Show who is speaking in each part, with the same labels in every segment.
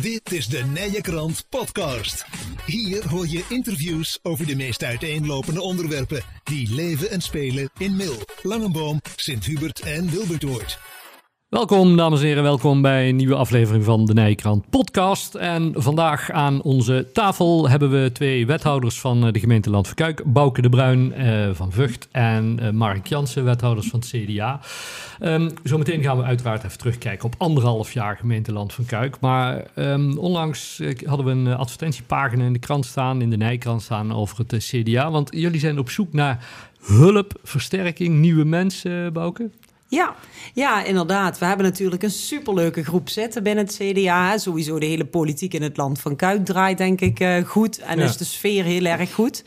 Speaker 1: Dit is de Nije Krant Podcast. Hier hoor je interviews over de meest uiteenlopende onderwerpen die leven en spelen in Mil, Langenboom, Sint-Hubert en Wilbertoord.
Speaker 2: Welkom dames en heren, welkom bij een nieuwe aflevering van de Nijkrant podcast. En vandaag aan onze tafel hebben we twee wethouders van eh, de gemeente Landverkuik. Bouke de Bruin uh, van Vught en uh, Mark Jansen, wethouders van het CDA. Um, zometeen gaan we uiteraard even terugkijken op anderhalf jaar gemeente Landverkuik. Maar um, onlangs hadden we een advertentiepagina in de krant staan, in de Nijkrant staan over het CDA. Want jullie zijn op zoek naar hulp, versterking, nieuwe mensen, Bouke.
Speaker 3: Ja, ja, inderdaad. We hebben natuurlijk een superleuke groep zitten binnen het CDA. Sowieso de hele politiek in het land van Kuik draait denk ik uh, goed. En ja. is de sfeer heel erg goed.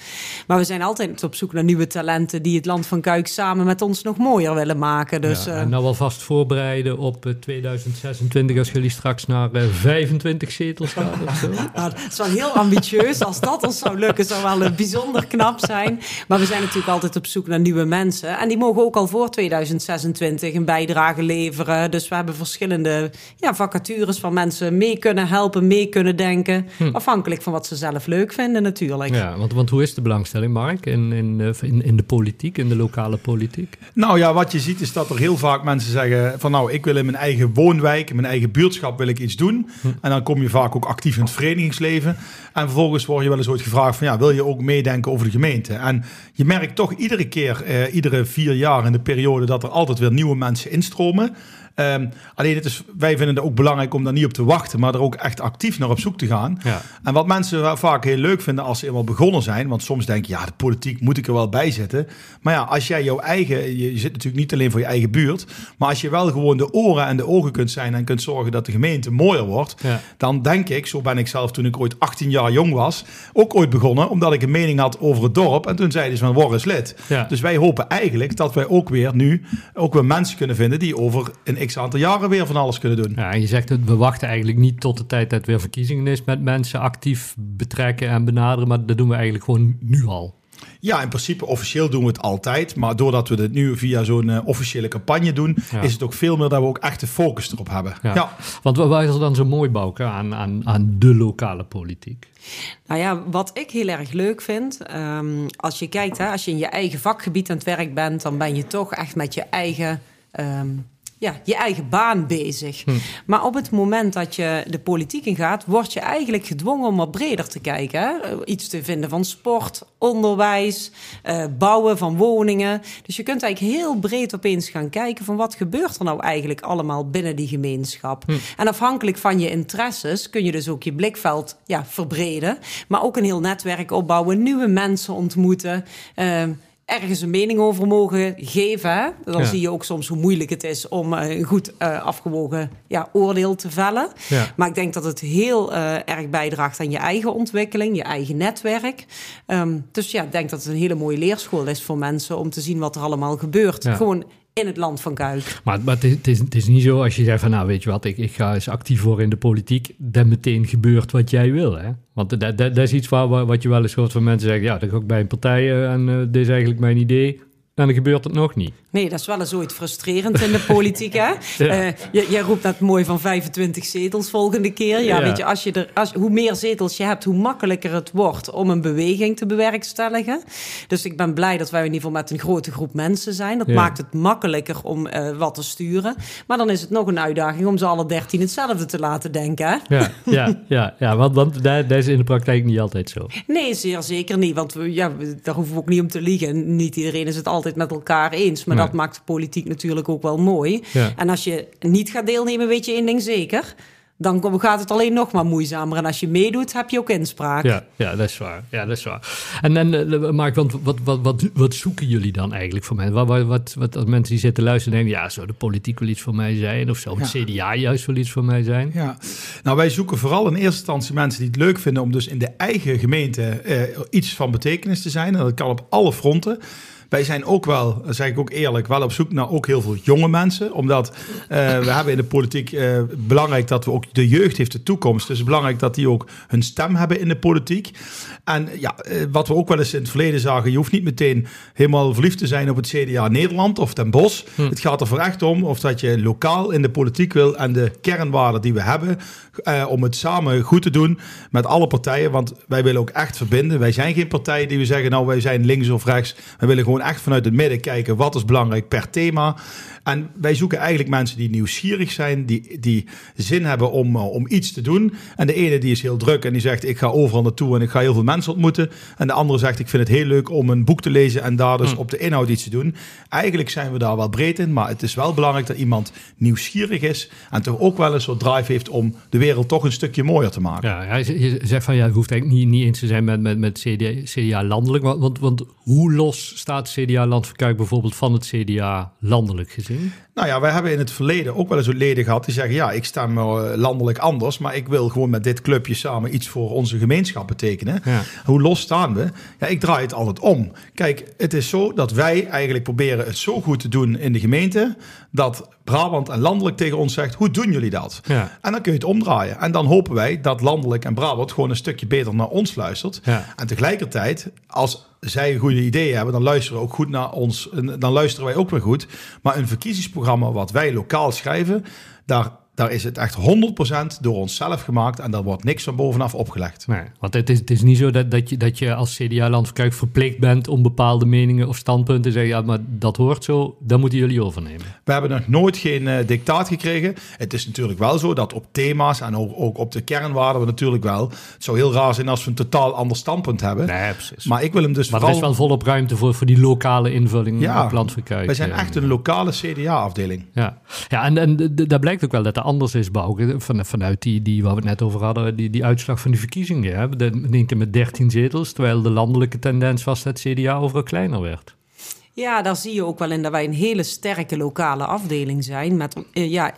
Speaker 3: Maar we zijn altijd op zoek naar nieuwe talenten... die het land van Kuik samen met ons nog mooier willen maken. Dus,
Speaker 2: ja, en uh, nou alvast voorbereiden op 2026... als jullie straks naar uh, 25 zetels gaan of zo.
Speaker 3: nou, dat is wel heel ambitieus. Als dat ons zou lukken, zou wel bijzonder knap zijn. Maar we zijn natuurlijk altijd op zoek naar nieuwe mensen. En die mogen ook al voor 2026 een bijdrage leveren. Dus we hebben verschillende ja, vacatures van mensen mee kunnen helpen, mee kunnen denken. Hm. Afhankelijk van wat ze zelf leuk vinden natuurlijk.
Speaker 2: Ja, want, want hoe is de belangstelling, Mark, in, in, in, in de politiek, in de lokale politiek?
Speaker 4: Nou ja, wat je ziet is dat er heel vaak mensen zeggen van nou, ik wil in mijn eigen woonwijk, in mijn eigen buurtschap wil ik iets doen. Hm. En dan kom je vaak ook actief in het verenigingsleven. En vervolgens word je wel eens ooit gevraagd van ja, wil je ook meedenken over de gemeente? En je merkt toch iedere keer, eh, iedere vier jaar in de periode, dat er altijd weer nieuwe mensen instromen. Um, alleen het is, wij vinden het ook belangrijk om daar niet op te wachten, maar er ook echt actief naar op zoek te gaan. Ja. En wat mensen vaak heel leuk vinden als ze eenmaal begonnen zijn, want soms denk je, ja, de politiek moet ik er wel bij zitten. Maar ja, als jij jouw eigen, je, zit natuurlijk niet alleen voor je eigen buurt, maar als je wel gewoon de oren en de ogen kunt zijn en kunt zorgen dat de gemeente mooier wordt, ja. dan denk ik, zo ben ik zelf toen ik ooit 18 jaar jong was, ook ooit begonnen, omdat ik een mening had over het dorp. En toen zeiden ze van, word eens lid. Ja. Dus wij hopen eigenlijk dat wij ook weer nu, ook weer mensen kunnen vinden die over een x aantal jaren weer van alles kunnen doen.
Speaker 2: Ja, en je zegt we wachten eigenlijk niet tot de tijd dat weer verkiezingen is met mensen actief betrekken en benaderen, maar dat doen we eigenlijk gewoon nu al.
Speaker 4: Ja, in principe officieel doen we het altijd. Maar doordat we dit nu via zo'n uh, officiële campagne doen, ja. is het ook veel meer dat we ook echt de focus erop hebben. Ja. ja.
Speaker 2: Want wat is er dan zo mooi, Bouke, aan, aan, aan de lokale politiek?
Speaker 3: Nou ja, wat ik heel erg leuk vind, um, als je kijkt, hè, als je in je eigen vakgebied aan het werk bent, dan ben je toch echt met je eigen. Um, ja, je eigen baan bezig. Hm. Maar op het moment dat je de politiek ingaat, word je eigenlijk gedwongen om wat breder te kijken. Hè? Iets te vinden van sport, onderwijs, uh, bouwen van woningen. Dus je kunt eigenlijk heel breed opeens gaan kijken van wat gebeurt er nou eigenlijk allemaal binnen die gemeenschap. Hm. En afhankelijk van je interesses kun je dus ook je blikveld ja, verbreden. Maar ook een heel netwerk opbouwen, nieuwe mensen ontmoeten. Uh, ergens een mening over mogen geven. Dan ja. zie je ook soms hoe moeilijk het is om een goed uh, afgewogen ja, oordeel te vellen. Ja. Maar ik denk dat het heel uh, erg bijdraagt aan je eigen ontwikkeling, je eigen netwerk. Um, dus ja, ik denk dat het een hele mooie leerschool is voor mensen om te zien wat er allemaal gebeurt. Gewoon in het land van Kuik.
Speaker 2: Maar, maar het, is, het is niet zo als je zegt van nou weet je wat, ik, ik ga eens actief worden in de politiek, dan meteen gebeurt wat jij wil. Hè? Want dat, is iets waar, wat je wel eens hoort van mensen zeggen, ja, dat ga ik bij een partij en uh, dit is eigenlijk mijn idee. En dan gebeurt het nog niet.
Speaker 3: Nee, dat is wel eens ooit frustrerend in de politiek. Hè? ja. uh, jij roept dat mooi van 25 zetels volgende keer. Ja, ja. weet je, als je er, als, hoe meer zetels je hebt, hoe makkelijker het wordt om een beweging te bewerkstelligen. Dus ik ben blij dat wij in ieder geval met een grote groep mensen zijn. Dat ja. maakt het makkelijker om uh, wat te sturen. Maar dan is het nog een uitdaging om ze alle dertien hetzelfde te laten denken. Hè?
Speaker 2: Ja, ja, ja, ja, want, want dat, dat is in de praktijk niet altijd zo.
Speaker 3: Nee, zeer zeker niet. Want we, ja, daar hoeven we ook niet om te liegen. Niet iedereen is het altijd met elkaar eens. Maar nee. dat maakt de politiek natuurlijk ook wel mooi. Ja. En als je niet gaat deelnemen, weet je één ding zeker. Dan gaat het alleen nog maar moeizamer. En als je meedoet, heb je ook inspraak.
Speaker 2: Ja, ja dat is waar. Ja, dat is waar. En, en Mark, want wat, wat, wat, wat zoeken jullie dan eigenlijk voor mensen? Wat, wat, wat, als mensen die zitten luisteren denken... ja, zou de politiek wel iets voor mij zijn? Of zou het ja. CDA juist wel iets voor mij zijn?
Speaker 4: Ja, nou wij zoeken vooral in eerste instantie mensen die het leuk vinden... om dus in de eigen gemeente uh, iets van betekenis te zijn. En dat kan op alle fronten. Wij zijn ook wel, zeg ik ook eerlijk, wel op zoek naar ook heel veel jonge mensen. Omdat we hebben in de politiek belangrijk dat we ook de jeugd heeft de toekomst. Dus belangrijk dat die ook hun stem hebben in de politiek. En ja, wat we ook wel eens in het verleden zagen, je hoeft niet meteen helemaal verliefd te zijn op het CDA Nederland of Den Bosch. Hm. Het gaat er voor echt om of dat je lokaal in de politiek wil en de kernwaarden die we hebben, om het samen goed te doen met alle partijen. Want wij willen ook echt verbinden. Wij zijn geen partij die we zeggen, nou wij zijn links of rechts. We willen gewoon echt vanuit het midden kijken wat is belangrijk per thema. En wij zoeken eigenlijk mensen die nieuwsgierig zijn, die, die zin hebben om, uh, om iets te doen. En de ene die is heel druk en die zegt ik ga overal naartoe en ik ga heel veel mensen ontmoeten. En de andere zegt ik vind het heel leuk om een boek te lezen en daar dus hm. op de inhoud iets te doen. Eigenlijk zijn we daar wel breed in, maar het is wel belangrijk dat iemand nieuwsgierig is en toch ook wel een soort drive heeft om de wereld toch een stukje mooier te maken.
Speaker 2: Ja, je zegt van ja, het hoeft eigenlijk niet, niet eens te zijn met, met, met CDA, CDA landelijk. Want, want, want hoe los staat CDA Landverkuik bijvoorbeeld van het CDA landelijk gezien?
Speaker 4: Nou ja, wij hebben in het verleden ook wel eens leden gehad die zeggen: ja, ik stem uh, landelijk anders, maar ik wil gewoon met dit clubje samen iets voor onze gemeenschap betekenen. Hoe los staan we? Ja, ik draai het altijd om. Kijk, het is zo dat wij eigenlijk proberen het zo goed te doen in de gemeente dat Brabant en landelijk tegen ons zegt: hoe doen jullie dat? Ja. En dan kun je het omdraaien. En dan hopen wij dat landelijk en Brabant gewoon een stukje beter naar ons luistert. En tegelijkertijd, als zij goede ideeën hebben, dan luisteren we ook goed naar ons. Dan luisteren wij ook weer goed. Maar een verkiezingsprogramma wat wij lokaal schrijven, daar daar is het echt 100% door onszelf gemaakt en daar wordt niks van bovenaf opgelegd.
Speaker 2: Nee, want het is, het is niet zo dat, dat, je, dat je als CDA-landverkuik verplicht bent om bepaalde meningen of standpunten te zeggen, ja, maar dat hoort zo, dan moeten jullie overnemen.
Speaker 4: We hebben nog nooit geen uh, dictaat gekregen. Het is natuurlijk wel zo dat op thema's en ook, ook op de kernwaarden we natuurlijk wel, het zou heel raar zijn als we een totaal ander standpunt hebben.
Speaker 2: Nee, precies.
Speaker 4: Maar ik wil hem dus
Speaker 2: Maar er is wel volop ruimte voor, voor die lokale invulling ja, op landverkuik.
Speaker 4: Wij zijn echt een lokale CDA-afdeling.
Speaker 2: Ja, ja en, en daar blijkt ook wel dat de anders is, Bouke, van, vanuit die, die waar we het net over hadden, die, die uitslag van de verkiezingen. Hè? De, neemt met 13 zetels, terwijl de landelijke tendens was dat CDA overal kleiner werd.
Speaker 3: Ja, daar zie je ook wel in dat wij een hele sterke lokale afdeling zijn. Met, uh, ja,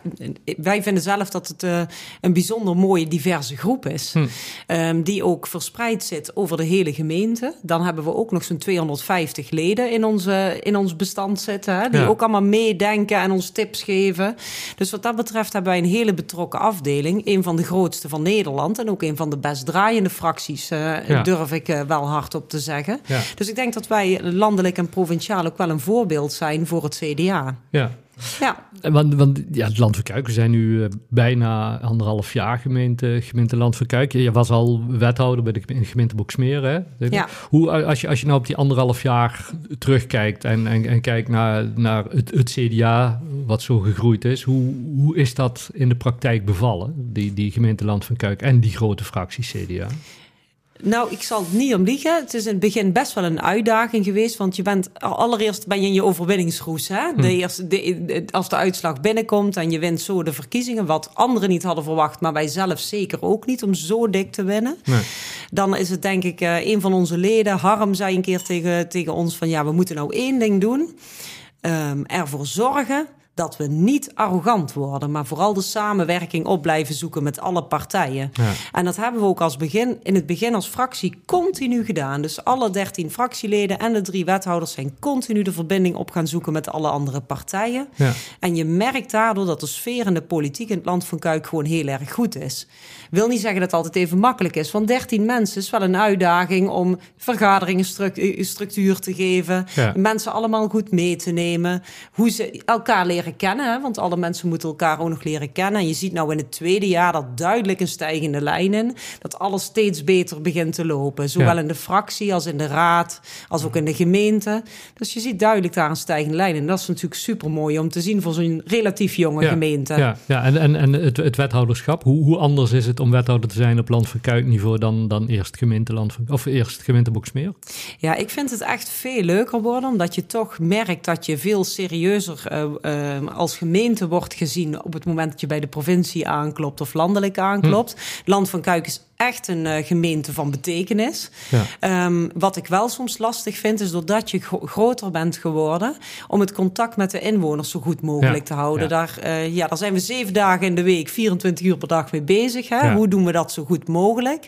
Speaker 3: wij vinden zelf dat het uh, een bijzonder mooie diverse groep is. Hm. Um, die ook verspreid zit over de hele gemeente. Dan hebben we ook nog zo'n 250 leden in, onze, in ons bestand zitten. Hè, die ja. ook allemaal meedenken en ons tips geven. Dus wat dat betreft hebben wij een hele betrokken afdeling. Een van de grootste van Nederland. En ook een van de best draaiende fracties, uh, ja. durf ik wel hardop te zeggen. Ja. Dus ik denk dat wij landelijk en provinciaal ook wel een voorbeeld zijn voor het CDA.
Speaker 2: Ja. Ja. Want, want ja, het Land we zijn nu uh, bijna anderhalf jaar gemeente, gemeente Land Je was al wethouder bij de gemeente Boksmeer. Hè? Ja. Hoe, als, je, als je nou op die anderhalf jaar terugkijkt en, en, en kijkt naar, naar het, het CDA, wat zo gegroeid is, hoe, hoe is dat in de praktijk bevallen, die, die gemeente Land en die grote fractie CDA?
Speaker 3: Nou, ik zal het niet om liegen. Het is in het begin best wel een uitdaging geweest. Want je bent allereerst ben je in je overwinningsroes. Hè? De hm. eerste, de, als de uitslag binnenkomt en je wint zo de verkiezingen. Wat anderen niet hadden verwacht, maar wij zelf zeker ook niet. Om zo dik te winnen. Nee. Dan is het denk ik uh, een van onze leden. Harm zei een keer tegen, tegen ons van ja, we moeten nou één ding doen. Um, ervoor zorgen dat we niet arrogant worden, maar vooral de samenwerking op blijven zoeken met alle partijen. Ja. En dat hebben we ook als begin, in het begin als fractie continu gedaan. Dus alle dertien fractieleden en de drie wethouders zijn continu de verbinding op gaan zoeken met alle andere partijen. Ja. En je merkt daardoor dat de sfeer in de politiek in het land van Kuik gewoon heel erg goed is. Wil niet zeggen dat het altijd even makkelijk is, want 13 mensen is wel een uitdaging om vergaderingen structuur te geven, ja. mensen allemaal goed mee te nemen, hoe ze elkaar leren kennen. Hè? Want alle mensen moeten elkaar ook nog leren kennen. En je ziet nou in het tweede jaar dat duidelijk een stijgende lijn in. Dat alles steeds beter begint te lopen. Zowel in de fractie als in de raad, als ook in de gemeente. Dus je ziet duidelijk daar een stijgende lijn. En dat is natuurlijk super mooi om te zien voor zo'n relatief jonge gemeente.
Speaker 2: Ja, ja. en, en, en het, het wethouderschap, hoe, hoe anders is het om wethouder te zijn op land niveau dan, dan eerst gemeente land of eerst gemeente Boksmeer?
Speaker 3: Ja, ik vind het echt veel leuker worden, omdat je toch merkt dat je veel serieuzer uh, uh, als gemeente wordt gezien op het moment dat je bij de provincie aanklopt of landelijk aanklopt. Hm. Land van Kuik is echt een uh, gemeente van betekenis. Ja. Ehm, wat ik wel soms lastig vind, is doordat je groter bent geworden, om het contact met de inwoners zo goed mogelijk te houden. Daar, uh, ja, daar zijn we zeven dagen in de week, 24 uur per dag mee bezig. Hè? Hoe doen we dat zo goed mogelijk?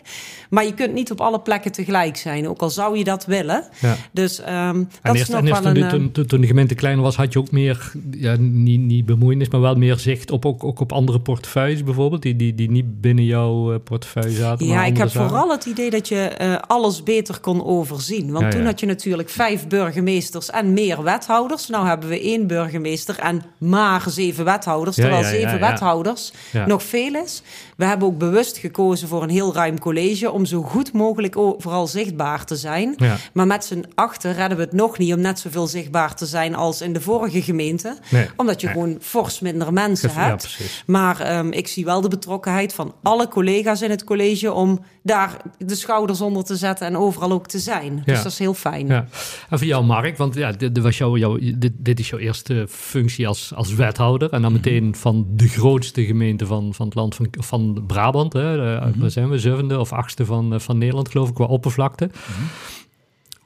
Speaker 3: Maar je kunt niet op alle plekken tegelijk zijn, ook al zou je dat willen. Dus um, dat is nog wel
Speaker 2: toen,
Speaker 3: een...
Speaker 2: Toen, toen, toen, de gemeente kleiner was, had je ook meer, ja, niet, niet bemoeienis, maar wel meer zicht op, ook, ook op andere portefeuilles bijvoorbeeld, die, die, die niet binnen jouw portefeuille zaten.
Speaker 3: Ja, ik heb vooral het idee dat je uh, alles beter kon overzien. Want toen had je natuurlijk vijf burgemeesters en meer wethouders. Nou hebben we één burgemeester en maar zeven wethouders. Terwijl zeven wethouders nog veel is. We hebben ook bewust gekozen voor een heel ruim college om zo goed mogelijk vooral zichtbaar te zijn. Maar met z'n achter redden we het nog niet om net zoveel zichtbaar te zijn als in de vorige gemeente. Omdat je gewoon fors minder mensen hebt. maar um, ik zie wel de betrokkenheid van alle collega's in het college om daar de schouders onder te zetten en overal ook te zijn. Dus dat is heel fijn.
Speaker 2: Ja. En voor jou, Mark, want ja, dit, was jouw, jouw, dit, dit, is jouw eerste functie als, als wethouder. En dan mhm. meteen van de grootste gemeente van, van het land van, van Brabant. Hè. De, mm zijn we? Zevende of achtste van, van Nederland, geloof ik, qua oppervlakte. Mhm.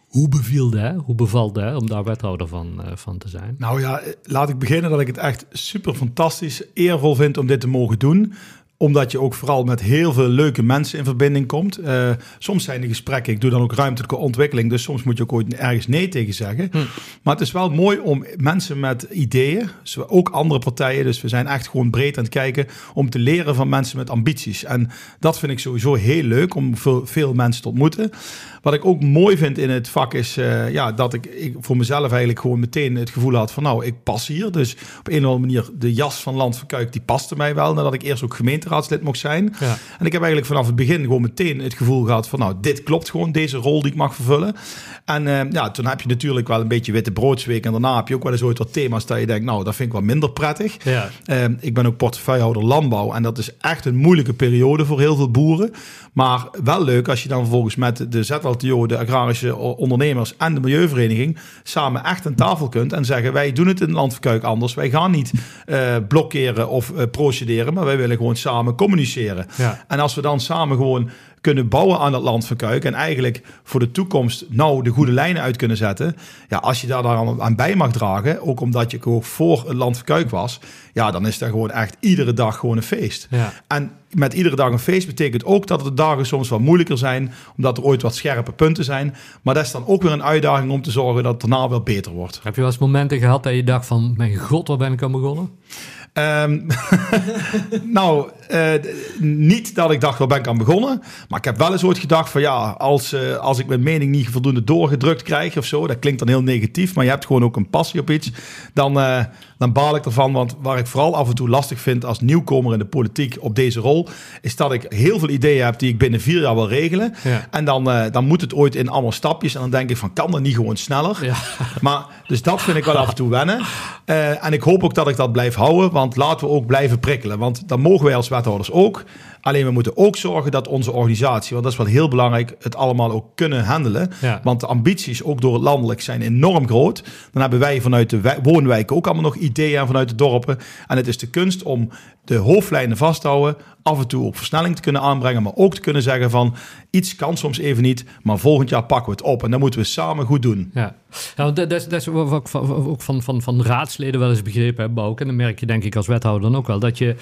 Speaker 2: Hoe beviel dat? Hoe bevalt dat om daar wethouder van, uh, van te zijn?
Speaker 4: Nou ja, laat ik beginnen dat ik het echt super fantastisch, eervol vind om dit te mogen doen omdat je ook vooral met heel veel leuke mensen in verbinding komt. Uh, soms zijn de gesprekken, ik doe dan ook ruimtelijke ontwikkeling, dus soms moet je ook ooit ergens nee tegen zeggen. Hm. Maar het is wel mooi om mensen met ideeën, ook andere partijen, dus we zijn echt gewoon breed aan het kijken om te leren van mensen met ambities. En dat vind ik sowieso heel leuk om veel, veel mensen te ontmoeten. Wat ik ook mooi vind in het vak is uh, ja, dat ik, ik, voor mezelf eigenlijk gewoon meteen het gevoel had van nou, ik pas hier. Dus op een of andere manier de jas van Land Kuik, die paste mij wel. Nadat ik eerst ook gemeenteraadslid mocht zijn. Ja. En ik heb eigenlijk vanaf het begin gewoon meteen het gevoel gehad van nou, dit klopt gewoon, deze rol die ik mag vervullen. En uh, ja, toen heb je natuurlijk wel een beetje witte broodsweek. En daarna heb je ook wel eens ooit wat thema's dat je denkt, nou, dat vind ik wel minder prettig. Ja. Uh, ik ben ook portefeuillehouder landbouw. En dat is echt een moeilijke periode voor heel veel boeren. Maar wel leuk als je dan vervolgens met de ZLTO, de agrarische ondernemers en de milieuvereniging samen echt aan tafel kunt en zeggen wij doen het in Landverkuik anders. Wij gaan niet uh, blokkeren of uh, procederen, maar wij willen gewoon samen communiceren. Ja. En als we dan samen gewoon kunnen bouwen aan het landverkuik en eigenlijk voor de toekomst nou de goede lijnen uit kunnen zetten. Ja, als je daar dan aan bij mag dragen, ook omdat je gewoon voor het landverkuik was, ja, dan is dat gewoon echt iedere dag gewoon een feest. Ja. En met iedere dag een feest betekent ook dat de dagen soms wat moeilijker zijn, omdat er ooit wat scherpe punten zijn. Maar dat is dan ook weer een uitdaging om te zorgen dat het daarna wel beter wordt.
Speaker 2: Heb je wel eens momenten gehad dat je dacht van, mijn god, waar ben ik aan begonnen?
Speaker 4: Um, nou, uh, niet dat ik dacht, waar ben ik aan begonnen? Maar ik heb wel eens ooit gedacht van ja, als, uh, als ik mijn mening niet voldoende doorgedrukt krijg of zo, dat klinkt dan heel negatief, maar je hebt gewoon ook een passie op iets, dan, uh, dan baal ik ervan. Want waar ik vooral af en toe lastig vind als nieuwkomer in de politiek op deze rol, is dat ik heel veel ideeën heb die ik binnen vier jaar wil regelen. Ja. En dan, dan moet het ooit in allemaal stapjes. En dan denk ik van, kan dat niet gewoon sneller? Ja. Maar, dus dat vind ik wel af en toe wennen. En ik hoop ook dat ik dat blijf houden, want laten we ook blijven prikkelen. Want dan mogen wij als wethouders ook. Alleen we moeten ook zorgen dat onze organisatie, want dat is wel heel belangrijk, het allemaal ook kunnen handelen. Ja. Want de ambities, ook door het landelijk, zijn enorm groot. Dan hebben wij vanuit de woonwijken ook allemaal nog ideeën vanuit de dorpen. En het is de kunst om de hoofdlijnen vast te houden, af en toe op versnelling te kunnen aanbrengen, maar ook te kunnen zeggen van iets kan soms even niet, maar volgend jaar pakken we het op en dan moeten we samen goed doen.
Speaker 2: Ja, ja dat, dat, dat is ook van, ook van, van, van raadsleden wel eens begrepen hebben, ook. En dan merk je denk ik als wethouder dan ook wel, dat je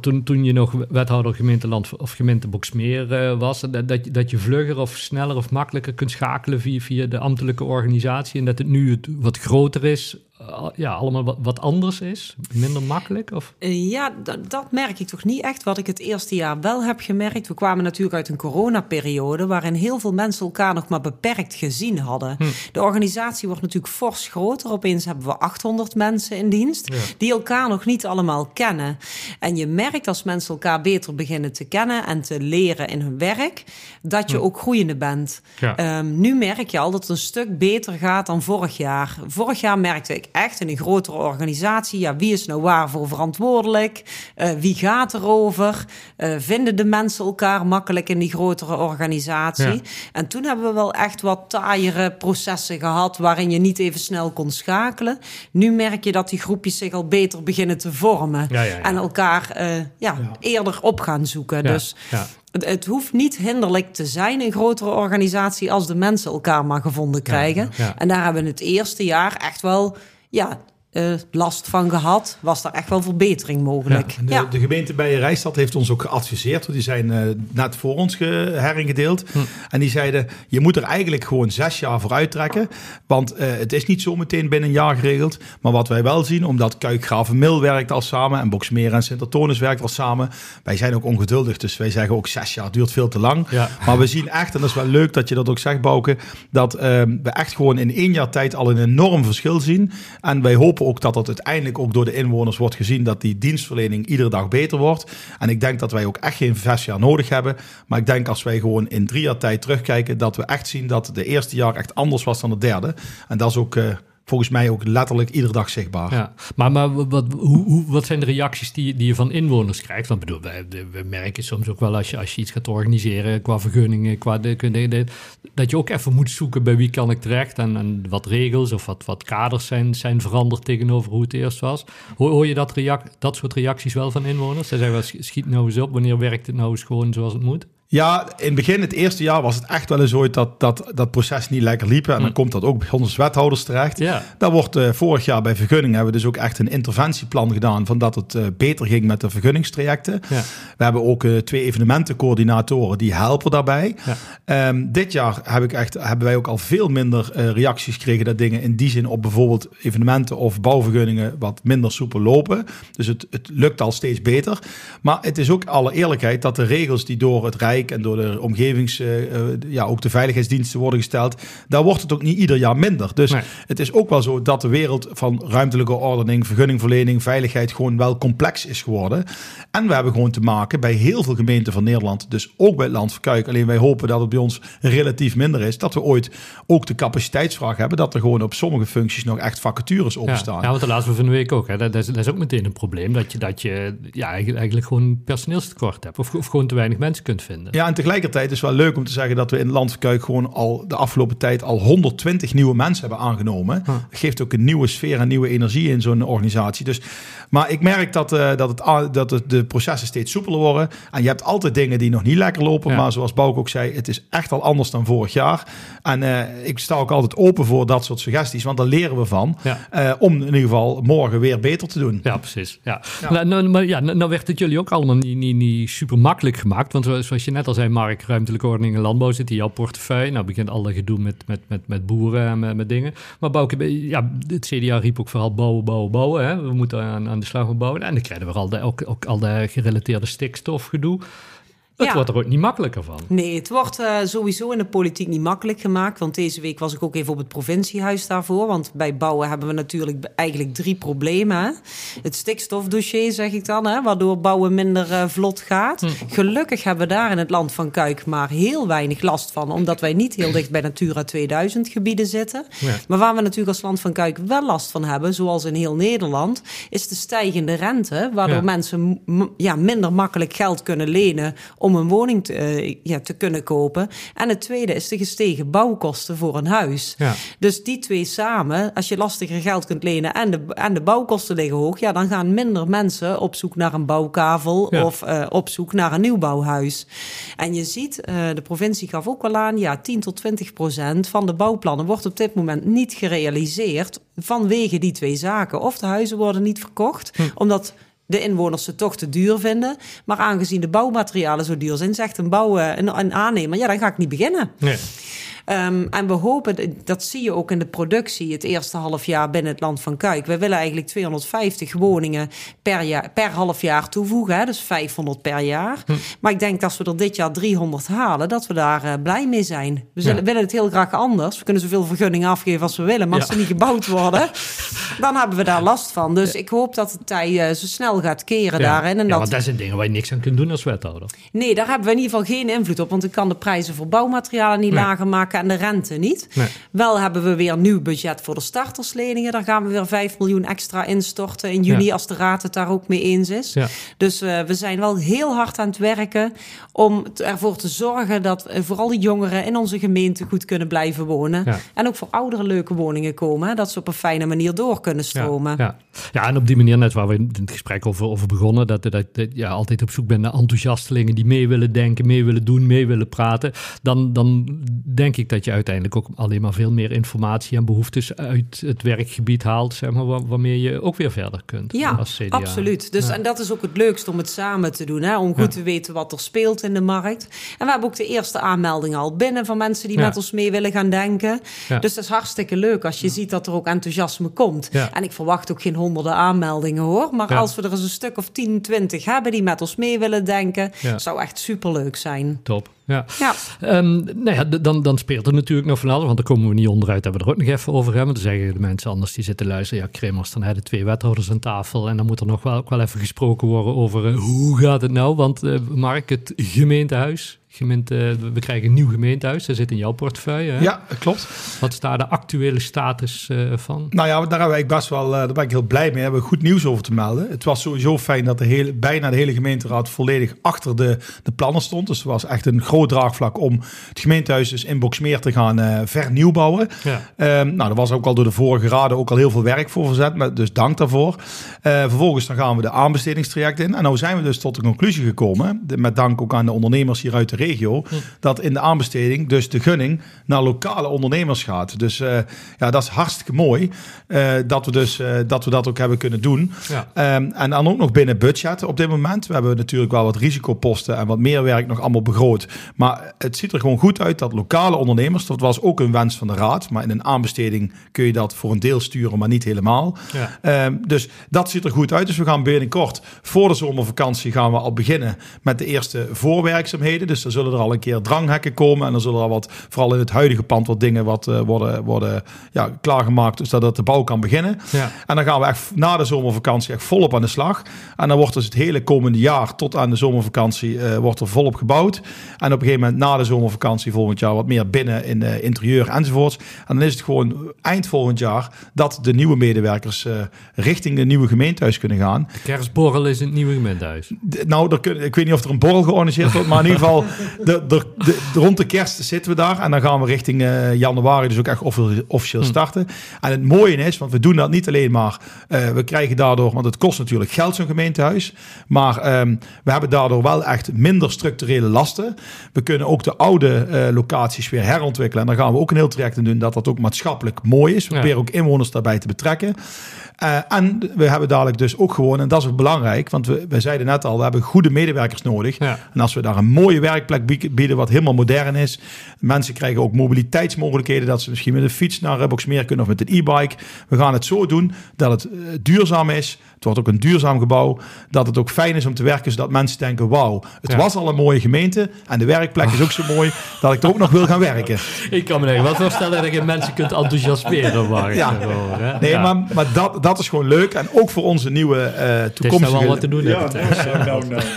Speaker 2: toen, toen je nog wethouder gemeenteland of gemeente Boksmeer uh, was, dat, dat, dat je vlugger of sneller of makkelijker kunt schakelen via, via de ambtelijke organisatie en dat het nu wat groter is, eh, ja, allemaal wat, anders is? Minder makkelijk? Of?
Speaker 3: Uh, ja, dat merk ik toch niet echt. Wat ik het eerste jaar wel heb gemerkt. We kwamen natuurlijk uit een coronaperiode. waarin heel veel mensen elkaar nog maar beperkt gezien hadden. Hm. De organisatie wordt natuurlijk fors groter. Opeens hebben we 800 mensen in dienst. die elkaar nog niet allemaal kennen. En je merkt als mensen elkaar beter beginnen te kennen. en te leren in hun werk. dat je hm. ook groeiende bent. Ja. Um, nu merk je al dat het een stuk beter gaat dan vorig jaar. Vorig jaar merkte ik echt in een grotere organisatie. Ja, wie is nou waarvoor verantwoordelijk? Uh, wie gaat erover? Uh, vinden de mensen elkaar makkelijk in die grotere organisatie? En toen hebben we wel echt wat taaiere processen gehad waarin je niet even snel kon schakelen. Nu merk je dat die groepjes zich al beter beginnen te vormen en elkaar uh, ja, eerder op gaan zoeken. Dus het, het hoeft niet hinderlijk te zijn, een grotere organisatie, als de mensen elkaar maar gevonden krijgen.
Speaker 2: Ja, ja.
Speaker 3: En daar hebben we het eerste jaar echt wel ja, eh, last van gehad. Was daar echt wel verbetering mogelijk.
Speaker 4: Ja, de,
Speaker 3: Ja.
Speaker 4: de gemeente Bijenrijstad heeft ons ook geadviseerd. Die zijn eh, net voor ons ge- heringedeeld.
Speaker 2: Hm.
Speaker 4: En die zeiden, je moet er eigenlijk gewoon zes jaar voor uittrekken. Want eh, het is niet zo meteen binnen een jaar geregeld. Maar wat wij wel zien, omdat Kuikgravenmil werkt al samen... en Boksmeer en Sint-Antonis werkt al samen. Wij zijn ook ongeduldig, dus wij zeggen ook zes jaar duurt veel te lang.
Speaker 2: Ja.
Speaker 4: Maar we zien echt, en dat is wel leuk dat je dat ook zegt, Bouke... dat we echt gewoon in één jaar tijd al een enorm verschil zien. En wij hopen ook dat dat uiteindelijk ook door de inwoners wordt gezien... dat die dienstverlening iedere dag beter wordt. En ik denk dat wij ook echt geen zes jaar nodig hebben. Maar ik denk als wij gewoon in drie jaar tijd terugkijken... dat we echt zien dat de eerste jaar echt anders was dan het derde. En dat is ook... eh, Volgens mij ook letterlijk iedere dag zichtbaar.
Speaker 2: Ja, maar, maar wat, hoe, hoe, wat zijn de reacties die, die je van inwoners krijgt? Want bedoel, we merken soms ook wel als je, als je iets gaat organiseren qua vergunningen, qua de, dat je ook even moet zoeken bij wie kan ik terecht en, en wat regels of wat, wat kaders zijn, zijn veranderd tegenover hoe het eerst was. Hoor, hoor je dat, reac- dat soort reacties wel van inwoners? Ze zeggen wel, "Sch- schiet nou eens op, wanneer werkt het nou eens gewoon zoals het moet?
Speaker 4: Ja, in het begin, het eerste jaar, was het echt wel eens ooit dat dat, dat proces niet lekker liep. En dan komt dat ook bij als wethouders terecht.
Speaker 2: Ja.
Speaker 4: Daar wordt eh, vorig jaar bij vergunningen hebben we dus ook echt een interventieplan gedaan van dat het eh, beter ging met de vergunningstrajecten.
Speaker 2: Ja.
Speaker 4: We hebben ook eh, twee evenementencoördinatoren die helpen daarbij.
Speaker 2: Ja.
Speaker 4: Ehm, dit jaar heb ik echt, hebben wij ook al veel minder reacties gekregen dat dingen in die zin op bijvoorbeeld evenementen of bouwvergunningen wat minder soepel lopen. Dus het, het lukt al steeds beter. Maar het is ook alle eerlijkheid dat de regels die door het Rijk en door de omgevings, eh, eh, ja, ook de veiligheidsdiensten worden gesteld, daar wordt het ook niet ieder jaar minder. Dus
Speaker 2: Nee.
Speaker 4: het is ook wel zo dat de wereld van ruimtelijke ordening, vergunningverlening, veiligheid gewoon wel complex is geworden. En we hebben gewoon te maken bij heel veel gemeenten van Nederland, dus ook bij het Land van Kuik. Alleen wij hopen dat het bij ons relatief minder is. Dat we ooit ook de capaciteitsvraag hebben, dat er gewoon op sommige functies nog echt vacatures
Speaker 2: Ja,
Speaker 4: openstaan.
Speaker 2: ja, want de laatste van de week ook. Hè. Dat, is, dat is ook meteen een probleem. Dat je, dat je ja, eigenlijk, eigenlijk gewoon personeelstekort hebt. Of, of gewoon te weinig mensen kunt vinden.
Speaker 4: Ja, en tegelijkertijd is het wel leuk om te zeggen dat we in het Land van Kuik gewoon al de afgelopen tijd al 120 nieuwe mensen hebben aangenomen. Dat geeft ook een nieuwe sfeer en nieuwe energie in zo'n organisatie. Dus, maar ik merk dat, eh, dat, het, dat het, de processen steeds soepeler worden. En je hebt altijd dingen die nog niet lekker lopen.
Speaker 2: Ja.
Speaker 4: Maar zoals Bouke ook zei, het is echt al anders dan vorig jaar. En eh, ik sta ook altijd open voor dat soort suggesties, want daar leren we van.
Speaker 2: Ja.
Speaker 4: eh, om in ieder geval morgen weer beter te doen.
Speaker 2: Ja, precies. Ja. Nou, nou, maar ja, nou nou werd het jullie ook allemaal niet, niet, niet super makkelijk gemaakt. Want zoals zoals je net al zei, Mark, ruimtelijke ordening en landbouw zit in jouw portefeuille. Nou begint alle gedoe met, met, met, met boeren en met, met dingen. Maar Bouke, ja, het CDA riep ook vooral bouwen, bouwen, bouwen. Hè. We moeten aan, aan de slag met bouwen. En dan krijgen we al de, ook, ook al de gerelateerde stikstofgedoe. Het
Speaker 3: Ja.
Speaker 2: wordt er ook niet makkelijker van.
Speaker 3: Nee, het wordt eh, sowieso in de politiek niet makkelijk gemaakt. Want deze week was ik ook even op het provinciehuis daarvoor. Want bij bouwen hebben we natuurlijk eigenlijk drie problemen. hè. Het stikstofdossier, zeg ik dan, hè, waardoor bouwen minder eh, vlot gaat. Gelukkig hebben we daar in het land van Kuik maar heel weinig last van. Omdat wij niet heel dicht bij Natura 2000 gebieden zitten.
Speaker 2: Ja.
Speaker 3: Maar waar we natuurlijk als land van Kuik wel last van hebben, zoals in heel Nederland, is de stijgende rente. Waardoor
Speaker 2: Ja.
Speaker 3: mensen ja, minder makkelijk geld kunnen lenen om een woning te, eh, ja, te kunnen kopen. En het tweede is de gestegen bouwkosten voor een huis.
Speaker 2: Ja.
Speaker 3: Dus die twee samen, als je lastiger geld kunt lenen en de, en de bouwkosten liggen hoog, ja, dan gaan minder mensen op zoek naar een bouwkavel
Speaker 2: Ja.
Speaker 3: of eh, op zoek naar een nieuwbouwhuis. En je ziet, eh, de provincie gaf ook al aan, ja, 10 tot 20 procent van de bouwplannen wordt op dit moment niet gerealiseerd vanwege die twee zaken. Of de huizen worden niet verkocht, omdat de inwoners het toch te duur vinden. Maar aangezien de bouwmaterialen zo duur zijn, zegt een, bouw, een, een aannemer, ja, dan ga ik niet beginnen.
Speaker 2: Nee.
Speaker 3: Ehm, en we hopen, dat zie je ook in de productie, het eerste half jaar binnen het land van Kuik. We willen eigenlijk 250 woningen per, jaar, per half jaar toevoegen, hè, dus 500 per jaar.
Speaker 2: Hm.
Speaker 3: Maar ik denk dat als we er dit jaar 300 halen, dat we daar eh, blij mee zijn. We zullen,
Speaker 2: Ja.
Speaker 3: willen het heel graag anders. We kunnen zoveel vergunningen afgeven als we willen, maar als ze niet gebouwd worden, dan hebben we daar last van. Dus ik hoop dat het tij eh, zo snel gaat keren daarin. En
Speaker 2: ja,
Speaker 3: dat,
Speaker 2: want dat zijn dingen waar je niks aan kunt doen als wethouder.
Speaker 3: Nee, daar hebben we in ieder geval geen invloed op. Want ik kan de prijzen voor bouwmaterialen niet
Speaker 2: Nee.
Speaker 3: lager maken. Maken en de rente niet.
Speaker 2: Nee.
Speaker 3: Wel hebben we weer een nieuw budget voor de startersleningen. Daar gaan we weer 5 miljoen extra instorten in juni
Speaker 2: Ja.
Speaker 3: als de raad het daar ook mee eens is.
Speaker 2: Ja.
Speaker 3: Dus eh, we zijn wel heel hard aan het werken om ervoor te zorgen dat eh, vooral die jongeren in onze gemeente goed kunnen blijven wonen.
Speaker 2: Ja.
Speaker 3: En ook voor ouderen leuke woningen komen. hè, Dat ze op een fijne manier door kunnen stromen.
Speaker 2: Ja, ja. ja, en op die manier, net waar we in het gesprek over, over begonnen, dat, dat, dat ja, altijd op zoek bent naar enthousiastelingen die mee willen denken, mee willen doen, mee willen praten. Dan, dan denk ik dat je uiteindelijk ook alleen maar veel meer informatie en behoeftes uit het werkgebied haalt, zeg maar, waar- waarmee je ook weer verder kunt.
Speaker 3: Ja,
Speaker 2: als CDA.
Speaker 3: absoluut. Dus,
Speaker 2: Ja.
Speaker 3: En dat is ook het leukste om het samen te doen. Hè? Om goed
Speaker 2: Ja.
Speaker 3: te weten wat er speelt in de markt. En we hebben ook de eerste aanmeldingen al binnen van mensen die
Speaker 2: Ja.
Speaker 3: met ons mee willen gaan denken. Dus dat is hartstikke leuk als je ziet dat er ook enthousiasme komt. En ik verwacht ook geen honderden aanmeldingen hoor. Maar als we er eens een stuk of 10, 20 hebben die met ons mee willen denken, zou echt superleuk zijn.
Speaker 2: Top. Ja.
Speaker 3: Ja.
Speaker 2: Ehm, nou ja, dan, dan speelt er natuurlijk nog van alles, want daar komen we niet onderuit. Hebben we er ook nog even over hebben. Dan zeggen de mensen anders die zitten luisteren. Ja, Kremers, dan hebben de twee wethouders aan tafel. En dan moet er nog wel, ook wel even gesproken worden over eh, hoe gaat het nou? Want eh, Mark, het gemeentehuis, gemeente, we krijgen een nieuw gemeentehuis. Dat zit in jouw portefeuille. Hè?
Speaker 4: Ja, klopt.
Speaker 2: Wat is daar de actuele status eh, van?
Speaker 4: Nou ja, daar, hebben wij best wel, eh, daar ben ik heel blij mee. Daar hebben we goed nieuws over te melden. Het was sowieso fijn dat de hele, bijna de hele gemeenteraad volledig achter de, de plannen stond. Dus er was echt een groot draagvlak om het gemeentehuis dus in Boksmeer te gaan eh, vernieuwbouwen.
Speaker 2: Ja.
Speaker 4: Ehm, nou, er was ook al door de vorige raden ook al heel veel werk voor verzet, maar dus dank daarvoor. Vervolgens dan gaan we de aanbestedingstraject in. En nou zijn we dus tot de conclusie gekomen, de- met dank ook aan de ondernemers hier uit de regio, dat in de aanbesteding dus de gunning naar lokale ondernemers gaat. Dus eh, ja, dat is hartstikke mooi eh, dat, we dus, eh, dat we dat ook hebben kunnen doen.
Speaker 2: Ja.
Speaker 4: Ehm, en dan ook nog binnen budget op dit moment. We hebben natuurlijk wel wat risicoposten en wat meer werk nog allemaal begroot. Maar het ziet er gewoon goed uit dat lokale ondernemers, dat was ook een wens van de raad, maar in een aanbesteding kun je dat voor een deel sturen, maar niet helemaal.
Speaker 2: Ja.
Speaker 4: Ehm, dus dat ziet er goed uit. Dus we gaan binnenkort voor de zomervakantie gaan we al beginnen met de eerste voorwerkzaamheden. Dus er zullen er al een keer dranghekken komen en dan zullen er al wat, vooral in het huidige pand, wat dingen wat eh, worden, worden ja, klaargemaakt, dus dat het de bouw kan beginnen.
Speaker 2: Ja.
Speaker 4: En dan gaan we echt na de zomervakantie echt volop aan de slag. En dan wordt dus het hele komende jaar tot aan de zomervakantie eh, wordt er volop gebouwd. En op een gegeven moment na de zomervakantie volgend jaar wat meer binnen in interieur enzovoorts. En dan is het gewoon eind volgend jaar dat de nieuwe medewerkers eh, richting de nieuwe gemeentehuis kunnen gaan.
Speaker 2: De kerstborrel is in het nieuwe gemeentehuis.
Speaker 4: De- nou, er kun, ik weet niet of er een borrel georganiseerd wordt, maar in ieder geval de, de, de- rond de kerst zitten we daar. En dan gaan we richting eh, januari dus ook echt offi- officieel starten. En het mooie is, want we doen dat niet alleen maar, eh, we krijgen daardoor, want het kost natuurlijk geld zo'n gemeentehuis, maar ehm, we hebben daardoor wel echt minder structurele lasten. We kunnen ook de oude eh, locaties weer herontwikkelen. En daar gaan we ook een heel traject in doen dat dat ook maatschappelijk mooi is. We
Speaker 2: Ja.
Speaker 4: proberen ook inwoners daarbij te betrekken. Eh, en we hebben dadelijk dus ook gewoon, en dat is ook belangrijk, want we, we zeiden net al, we hebben goede medewerkers nodig.
Speaker 2: Ja.
Speaker 4: En als we daar een mooie werkplek bie- bieden, wat helemaal modern is. Mensen krijgen ook mobiliteitsmogelijkheden, dat ze misschien met een fiets naar Boksmeer kunnen of met een e-bike. We gaan het zo doen dat het eh, duurzaam is. Het wordt ook een duurzaam gebouw. Dat het ook fijn is om te werken, zodat mensen denken, wauw, het
Speaker 2: Ja.
Speaker 4: was al een mooie gemeente. En de werkplek is ook zo mooi dat ik er ook nog wil gaan werken.
Speaker 2: Ik kan me even wat voorstellen dat je mensen kunt enthousiasmeren. Mark,
Speaker 4: Ja.
Speaker 2: daarover, hè?
Speaker 4: Nee,
Speaker 2: Ja.
Speaker 4: maar, maar dat, dat is gewoon leuk. En ook voor onze nieuwe eh
Speaker 2: Het is daar
Speaker 4: toekomstige...
Speaker 2: wel wat te doen. hebben.
Speaker 5: nou, nou.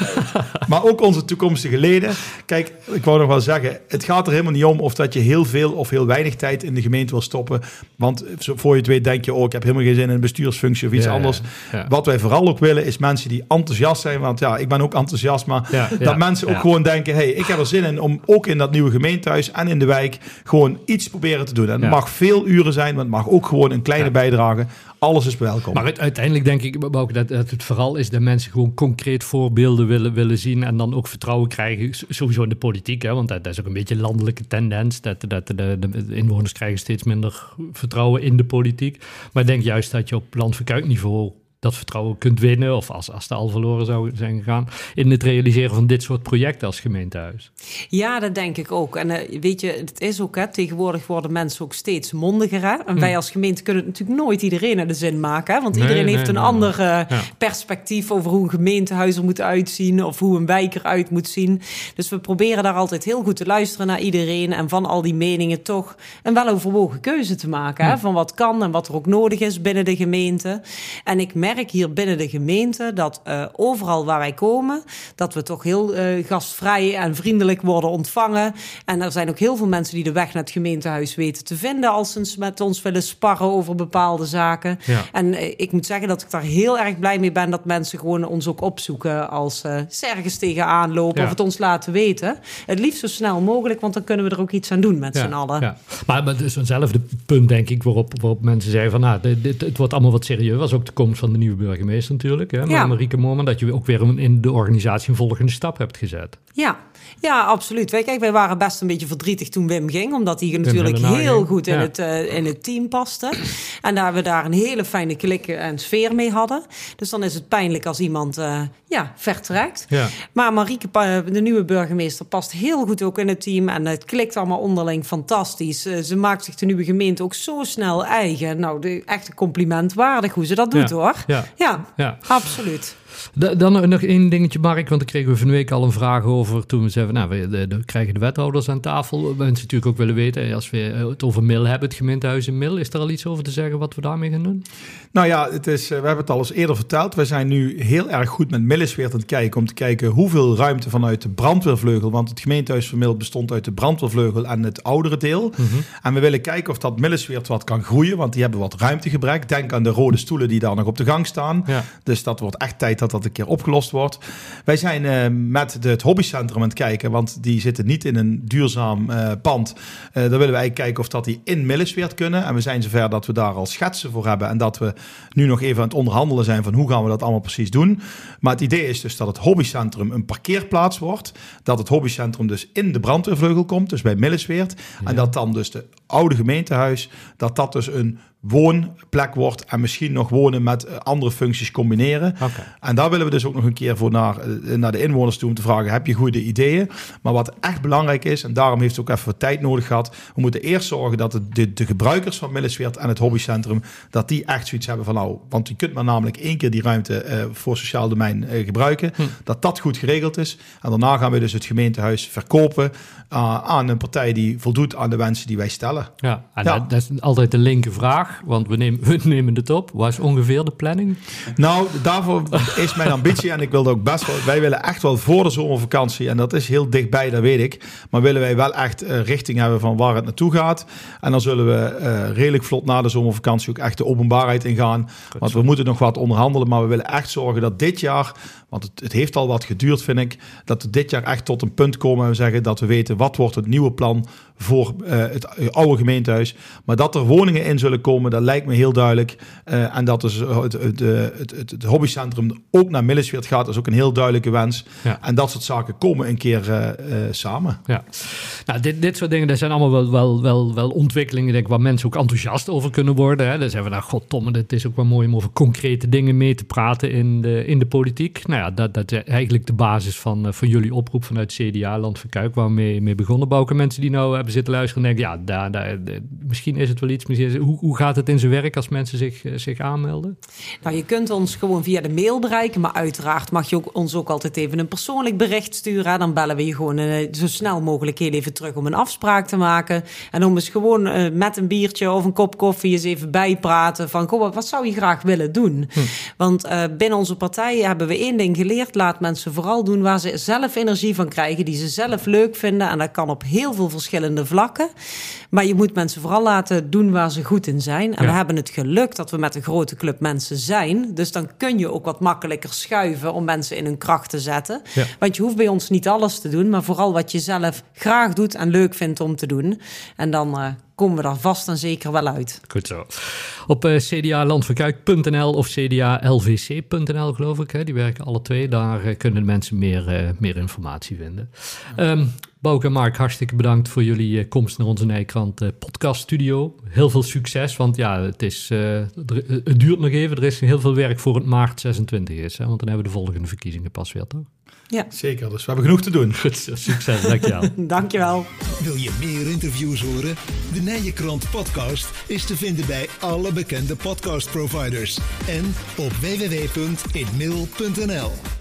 Speaker 4: Maar ook onze toekomstige leden. Kijk, ik wou nog wel zeggen, het gaat er helemaal niet om of dat je heel veel of heel weinig tijd in de gemeente wil stoppen. Want zo- voor je het weet denk je, oh, ik heb helemaal geen zin in een bestuursfunctie of iets
Speaker 2: Ja,
Speaker 4: anders.
Speaker 2: ja.
Speaker 4: Wat wij vooral ook willen is mensen die enthousiast zijn. Want ja, ik ben ook enthousiast, maar
Speaker 2: Ja,
Speaker 4: dat
Speaker 2: ja,
Speaker 4: mensen ook
Speaker 2: ja.
Speaker 4: gewoon denken, hey, ik heb er zin in om ook in dat nieuwe gemeentehuis en in de wijk gewoon iets proberen te doen. En het
Speaker 2: Ja.
Speaker 4: mag veel uren zijn, maar het mag ook gewoon een kleine
Speaker 2: Ja.
Speaker 4: bijdrage. Alles is welkom.
Speaker 2: Maar uite- uiteindelijk denk ik ook dat, dat het vooral is dat mensen gewoon concreet voorbeelden willen, willen zien en dan ook vertrouwen krijgen, sowieso in de politiek. Hè, want dat, is ook een beetje een landelijke tendens, dat, dat de, de, de inwoners krijgen steeds minder vertrouwen in de politiek. Maar ik denk juist dat je op landverkuikniveau dat vertrouwen kunt winnen, of als, als al verloren zou zijn gegaan, in het realiseren van dit soort projecten als gemeentehuis.
Speaker 3: Ja, dat denk ik ook. En eh, weet je, het is ook, hè, tegenwoordig worden mensen ook steeds mondiger. Hè? En wij als gemeente kunnen het natuurlijk nooit iedereen naar de zin maken. Hè? Want.
Speaker 2: Nee,
Speaker 3: iedereen
Speaker 2: nee,
Speaker 3: heeft een
Speaker 2: nee,
Speaker 3: ander eh,
Speaker 2: Ja.
Speaker 3: perspectief over hoe een gemeentehuis er moet uitzien. Of hoe een wijk eruit moet zien. Dus we proberen daar altijd heel goed te luisteren naar iedereen. En van al die meningen toch een weloverwogen keuze te maken. Hè? Van wat kan en wat er ook nodig is binnen de gemeente. En ik merk merk hier binnen de gemeente dat uh, overal waar wij komen, dat we toch heel uh, gastvrij en vriendelijk worden ontvangen. En er zijn ook heel veel mensen die de weg naar het gemeentehuis weten te vinden als ze met ons willen sparren over bepaalde zaken. Ja. En uh, ik moet zeggen dat ik daar heel erg blij mee ben dat mensen gewoon ons ook opzoeken als ze ergens tegenaan lopen ja. of het ons laten weten. Het liefst zo snel mogelijk, want dan kunnen we er ook iets aan doen met ja. z'n allen. Ja.
Speaker 2: Maar, maar dus eenzelfde punt, denk ik, waarop, waarop mensen zeggen van nou, dit, dit, het wordt allemaal wat serieus. was ook de komst van de nieuwe burgemeester natuurlijk. Hè, ja. Marieke Moorman, dat je ook weer in de organisatie een volgende stap hebt gezet.
Speaker 3: Ja, ja, absoluut. Wij, kijk, wij waren best een beetje verdrietig toen Wim ging, omdat hij natuurlijk heel goed in, het, uh, in het team paste. En daar we daar een hele fijne klik en sfeer mee hadden. Dus dan is het pijnlijk als iemand uh, ja, vertrekt. Ja. Maar Marieke, de nieuwe burgemeester, past heel goed ook in het team. En het klikt allemaal onderling fantastisch. Uh, ze maakt zich de nieuwe gemeente ook zo snel eigen. Nou, de, echt een compliment waardig hoe ze dat doet, hoor. Ja. ja, ja.
Speaker 2: Dan nog één dingetje, Mark, want daar kregen we van de week al een vraag over toen we zeiden, nou, we, de, de, krijgen de wethouders aan tafel. Mensen natuurlijk ook willen weten, als we het over Mil hebben, het gemeentehuis in Mil, is er al iets over te zeggen wat we daarmee gaan doen?
Speaker 4: Nou ja, het is, we hebben het al eens eerder verteld. We zijn nu heel erg goed met Millisweer aan het kijken om te kijken hoeveel ruimte vanuit de brandweervleugel, want het gemeentehuis van Mil bestond uit de brandweervleugel en het oudere deel. Mhm. En we willen kijken of dat Millisweert wat kan groeien, want die hebben wat ruimtegebrek. Denk aan de rode stoelen die daar nog op de gang staan. Dus dat wordt echt tijd dat dat een keer opgelost wordt. Wij zijn uh, met het hobbycentrum aan het kijken, want die zitten niet in een duurzaam uh, pand. Uh, daar willen wij eigenlijk kijken of dat die in Millesweert kunnen. En we zijn zover dat we daar al schetsen voor hebben en dat we nu nog even aan het onderhandelen zijn van hoe gaan we dat allemaal precies doen. Maar het idee is dus dat het hobbycentrum een parkeerplaats wordt. Dat het hobbycentrum dus in de brandweervleugel komt, dus bij Millesweert. En dat dan dus de oude gemeentehuis, dat dat dus een woonplek wordt en misschien nog wonen met eh, andere functies combineren. En daar willen we dus ook nog een keer voor naar, eh, naar de inwoners toe om te vragen, heb je goede ideeën? Maar wat echt belangrijk is, en daarom heeft het ook even tijd nodig gehad, we moeten eerst zorgen dat de, de gebruikers van Millesweert en het hobbycentrum, dat die echt zoiets hebben van nou, want je kunt maar namelijk één keer die ruimte uh, voor sociaal domein uh, gebruiken, hm. dat dat goed geregeld is. En daarna gaan we dus het gemeentehuis verkopen uh, aan een partij die voldoet aan de wensen die wij stellen.
Speaker 2: Ja, en ja. Dat, dat, is altijd de linker vraag want we nemen, we nemen het op. Wat is ongeveer de planning?
Speaker 4: Nou, daarvoor is mijn ambitie en ik wilde ook best wel... Wij willen echt wel voor de zomervakantie, en dat is heel dichtbij, dat weet ik. Maar willen wij wel echt uh, richting hebben van waar het naartoe gaat. En dan zullen we uh, redelijk vlot na de zomervakantie ook echt de openbaarheid ingaan. Goed. Want we moeten nog wat onderhandelen, maar we willen echt zorgen dat dit jaar... Want het, het, heeft al wat geduurd, vind ik. Dat we dit jaar echt tot een punt komen en we zeggen dat we weten wat wordt het nieuwe plan voor uh, het oude gemeentehuis. Maar dat er woningen in zullen komen, dat lijkt me heel duidelijk. Uh, en dat dus het, het, het, het, hobbycentrum ook naar Millesweert gaat, is ook een heel duidelijke wens. Ja. En dat soort zaken komen een keer uh, samen.
Speaker 2: Ja. Nou, dit, dit soort dingen, dat zijn allemaal wel, wel, wel, wel ontwikkelingen denk ik, waar mensen ook enthousiast over kunnen worden. Hè. Dan zeggen we, nou goddomme, het is ook wel mooi om over concrete dingen mee te praten in de, in de politiek. Nou ja, dat, dat is eigenlijk de basis van, van jullie oproep vanuit CDA, Land van Kuik, waarmee mee begonnen. Bouken mensen die nou hebben zitten luisteren en denken, ja, daar, daar, misschien is het wel iets. Misschien hoe, hoe gaat het in zijn werk als mensen zich, eh, zich aanmelden?
Speaker 3: Nou, je kunt ons gewoon via de mail bereiken, maar uiteraard mag je ook, ons ook altijd even een persoonlijk bericht sturen. Dan bellen we je gewoon uh, zo snel mogelijk heel even terug om een afspraak te maken. En om eens gewoon uh, met een biertje of een kop koffie eens even bijpraten van, goh, wat zou je graag willen doen? Hm. Want binnen onze partij hebben we één ding geleerd. Laat mensen vooral doen waar ze zelf energie van krijgen, die ze zelf leuk vinden. En dat kan op heel veel verschillende vlakken. Maar je moet mensen vooral laten doen waar ze goed in zijn. En ja. we hebben het geluk dat we met een grote club mensen zijn. Dus dan kun je ook wat makkelijker schuiven om mensen in hun kracht te zetten. Ja. Want je hoeft bij ons niet alles te doen, maar vooral wat je zelf graag doet en leuk vindt om te doen. En dan uh, komen we daar vast en zeker wel uit.
Speaker 2: Goed zo. Op uh, cdalandverkuik.nl of cdalvc.nl geloof ik. Hè? Die werken alle twee. Daar uh, kunnen mensen meer, meer informatie vinden. Ja. Bouke en Mark, hartstikke bedankt voor jullie uh, komst naar onze Nijkrant uh, podcast studio. Heel veel succes, want ja, het, is, uh, het duurt nog even. Er is heel veel werk voor het maart 26 is. Hè? Want dan hebben we de volgende verkiezingen pas weer, toch?
Speaker 3: Ja.
Speaker 4: Zeker, dus we hebben genoeg te doen.
Speaker 2: Goed, succes, dankjewel.
Speaker 3: dankjewel.
Speaker 1: Wil je meer interviews horen? De Nijenkrant podcast is te vinden bij alle bekende podcastproviders. En op www.inmail.nl